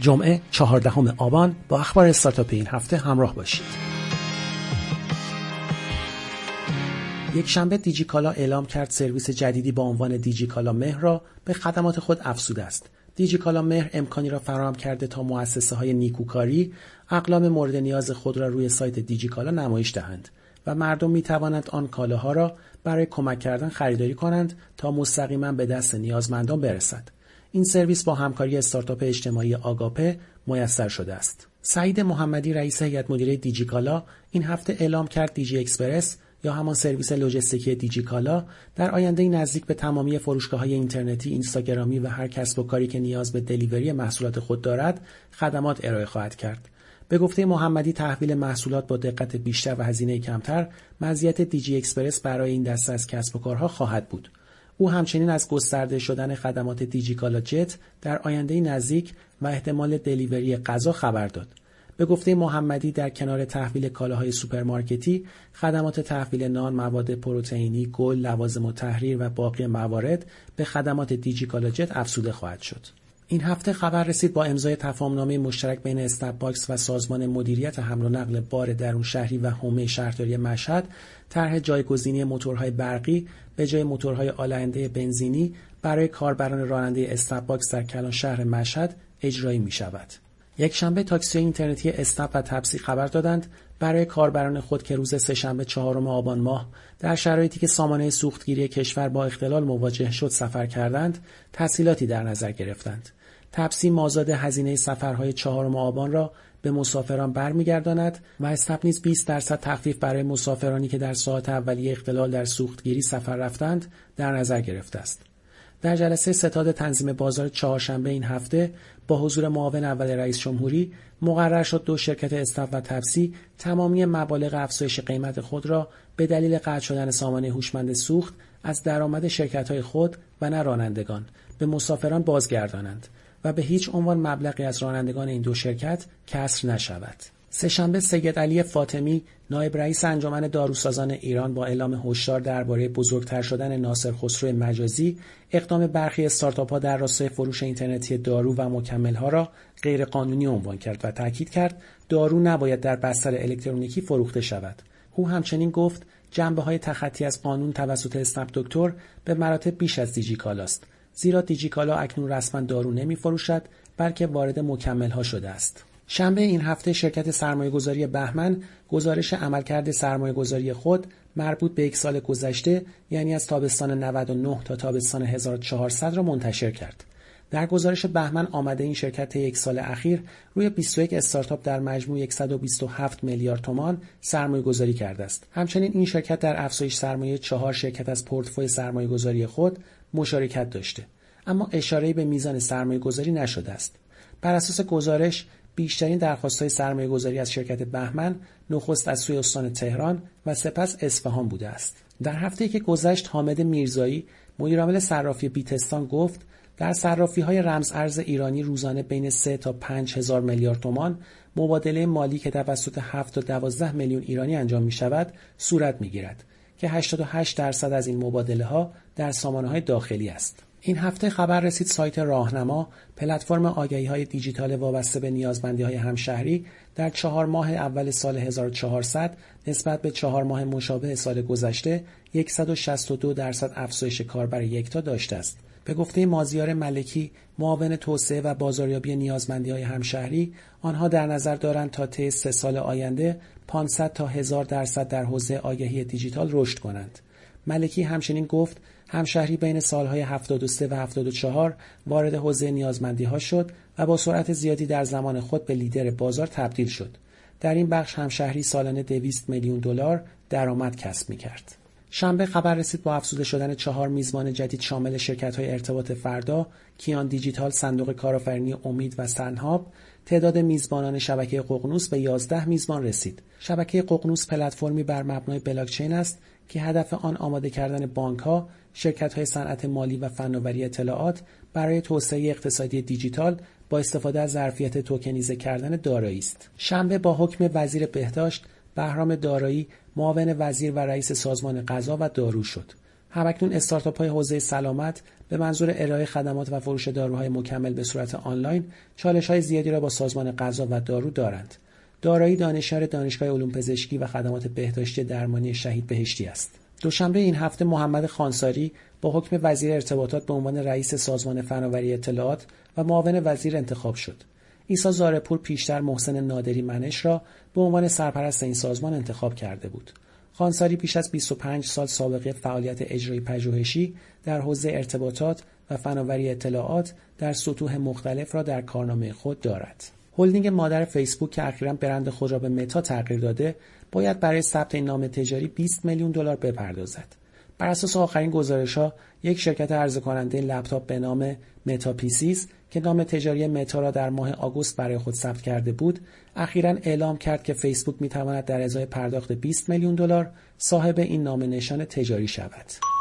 جمعه چهاردهم آبان با اخبار استارتاپ این هفته همراه باشید. یک شنبه دیجیکالا اعلام کرد سرویس جدیدی با عنوان دیجیکالا مهر را به خدمات خود افزوده است. دیجیکالا مهر امکانی را فراهم کرده تا مؤسسه های نیکوکاری اقلام مورد نیاز خود را روی سایت دیجیکالا نمایش دهند و مردم می توانند آن کالاها را برای کمک کردن خریداری کنند تا مستقیما به دست نیازمندان برسد. این سرویس با همکاری استارتاپ اجتماعی آگاپه میسر شده است. سعید محمدی رئیس هیئت مدیره دیجیکالا این هفته اعلام کرد دیجی اکسپرس یا همان سرویس لوجستیکی دیجیکالا در آینده نزدیک به تمامی فروشگاه های اینترنتی، اینستاگرامی و هر کسب و کاری که نیاز به delivery محصولات خود دارد، خدمات ارائه خواهد کرد. به گفته محمدی تحویل محصولات با دقت بیشتر و هزینه کمتر مزیت دیجی اکسپرس برای این دسته از کسب و کارها خواهد بود. او همچنین از گسترده شدن خدمات دیجیکالا جت در آینده نزدیک و احتمال delivery غذا خبر داد. به گفته محمدی در کنار تحویل کالاهای سوپرمارکتی خدمات تحویل نان، مواد پروتئینی، گل، لوازم تحریر و باقی موارد به خدمات دیجیکالا جت افزوده خواهد شد. این هفته خبر رسید با امضای تفاهمنامه مشترک بین استپ باکس و سازمان مدیریت حمل و نقل بار درون شهری و حومه شهرداری مشهد طرح جایگزینی موتورهای برقی به جای موتورهای آلاینده بنزینی برای کاربران راننده استپ باکس در کلان شهر مشهد اجرایی می شود. یک شنبه تاکسی اینترنتی اسنپ و تپسی خبر دادند برای کاربران خود که روز سهشنبه چهارم آبان ماه در شرایطی که سامانه سوختگیری کشور با اختلال مواجه شد سفر کردند تسهیلاتی در نظر گرفتند تپسی مازاد هزینه سفرهای چهارم آبان را به مسافران برمیگرداند و اسنپ نیز 20 درصد تخفیف برای مسافرانی که در ساعت اولیه اختلال در سوختگیری سفر رفتند در نظر گرفته است. در جلسه ستاد تنظیم بازار چهارشنبه این هفته با حضور معاون اول رئیس جمهوری مقرر شد دو شرکت اسنپ و تپسی تمامی مبالغ افزایش قیمت خود را به دلیل قطع شدن سامانه هوشمند سوخت از درآمد شرکت‌های خود و نه رانندگان به مسافران بازگردانند و به هیچ عنوان مبلغی از رانندگان این دو شرکت کسر نشود. سهشنبه سید علی فاطمی نایب رئیس انجمن داروسازان ایران با اعلام هشدار درباره بزرگتر شدن ناصر خسرو مجازی اقدام برخی استارتاپها در راستای فروش اینترنتی دارو و مکملها را غیرقانونی عنوان کرد و تاکید کرد دارو نباید در بستر الکترونیکی فروخته شود. او همچنین گفت جنبه های تخطی از قانون توسط اسنپ دکتر به مراتب بیش از دیجیکالا است زیرا دیجیکالا اکنون رسما دارو نمی فروشد بلکه وارد مکملها شده است. شنبه این هفته شرکت سرمایهگذاری بهمن گزارش عملکرد سرمایهگذاری خود مربوط به یک سال گذشته یعنی از تابستان 99 تا تابستان 1400 را منتشر کرد. در گزارش بهمن آمده این شرکت یک سال اخیر روی 21 استارتاپ در مجموع 127 میلیارد تومان سرمایه گذاری کرده است. همچنین این شرکت در افزایش سرمایه چهار شرکت از پورتفوی سرمایه گذاری خود مشارکت داشته. اما اشاره به میزان سرمایه گذاری نشده است. بر اساس گزارش بیشترین درخواستهای سرمایه گذاری از شرکت بهمن نخست از سوی استان تهران و سپس اصفهان بوده است. در هفته که گذشت حامد میرزایی مدیرعامل صرافی بیتستان گفت در صرافی های رمز ارز ایرانی روزانه بین 3 تا 5 هزار میلیارد تومان مبادله مالی که توسط 7 تا 12 میلیون ایرانی انجام می شود صورت می گیرد که 88 درصد از این مبادله ها در سامانه های داخلی است. این هفته خبر رسید سایت راهنما پلتفرم آگهی های دیجیتال وابسته به نیازمندی های همشهری در چهار ماه اول سال 1400 نسبت به چهار ماه مشابه سال گذشته 162 درصد افزایش کاربر یکتا داشته است. به گفته مازیار ملکی معاون توسعه و بازاریابی نیازمندی های همشهری آنها در نظر دارند تا طی سه سال آینده 500 تا 1000 درصد در حوزه آگهی دیجیتال رشد کنند. ملکی همچنین گفت همشهری بین سالهای 73 و 74 وارد حوزه نیازمندی ها شد و با سرعت زیادی در زمان خود به لیدر بازار تبدیل شد. در این بخش همشهری سالانه 200 میلیون دلار درآمد کسب می کرد. شنبه خبر رسید با افزوده شدن چهار میزبان جدید شامل شرکت های ارتباط فردا، کیان دیجیتال، صندوق کارآفرینی امید و سنهاب تعداد میزبانان شبکه ققنوس به 11 میزبان رسید. شبکه ققنوس پلتفرمی بر مبنای بلاکچین است که هدف آن آماده کردن بانک ها، شرکت های صنعت مالی و فناوری اطلاعات برای توسعه اقتصادی دیجیتال با استفاده از ظرفیت توکنیزه کردن دارایی است. شنبه با حکم وزیر بهداشت بهرام دارایی معاون وزیر و رئیس سازمان غذا و دارو شد. همکنون استارتاپ های حوزه سلامت به منظور ارائه خدمات و فروش داروهای مکمل به صورت آنلاین چالش های زیادی را با سازمان غذا و دارو دارند. دارایی دانشیار دانشگاه علوم پزشکی و خدمات بهداشتی درمانی شهید بهشتی است. دوشنبه این هفته محمد خانساری با حکم وزیر ارتباطات به عنوان رئیس سازمان فناوری اطلاعات و معاون وزیر انتخاب شد. ایسا زارپور پیشتر محسن نادری منش را به عنوان سرپرست این سازمان انتخاب کرده بود. خانساری بیش از 25 سال سابقه فعالیت اجرایی پژوهشی در حوزه ارتباطات و فناوری اطلاعات در سطوح مختلف را در کارنامه خود دارد. هلدینگ مادر فیسبوک که اخیرا برند خود را به متا تغییر داده باید برای ثبت این نام تجاری 20 میلیون دلار بپردازد. بر اساس آخرین گزارش ها یک شرکت عرضه لپتاپ به نام Meta PCs که نام تجاری متا را در ماه آگوست برای خود ثبت کرده بود اخیرا اعلام کرد که فیسبوک می تواند در ازای پرداخت 20 میلیون دلار صاحب این نام نشان تجاری شود.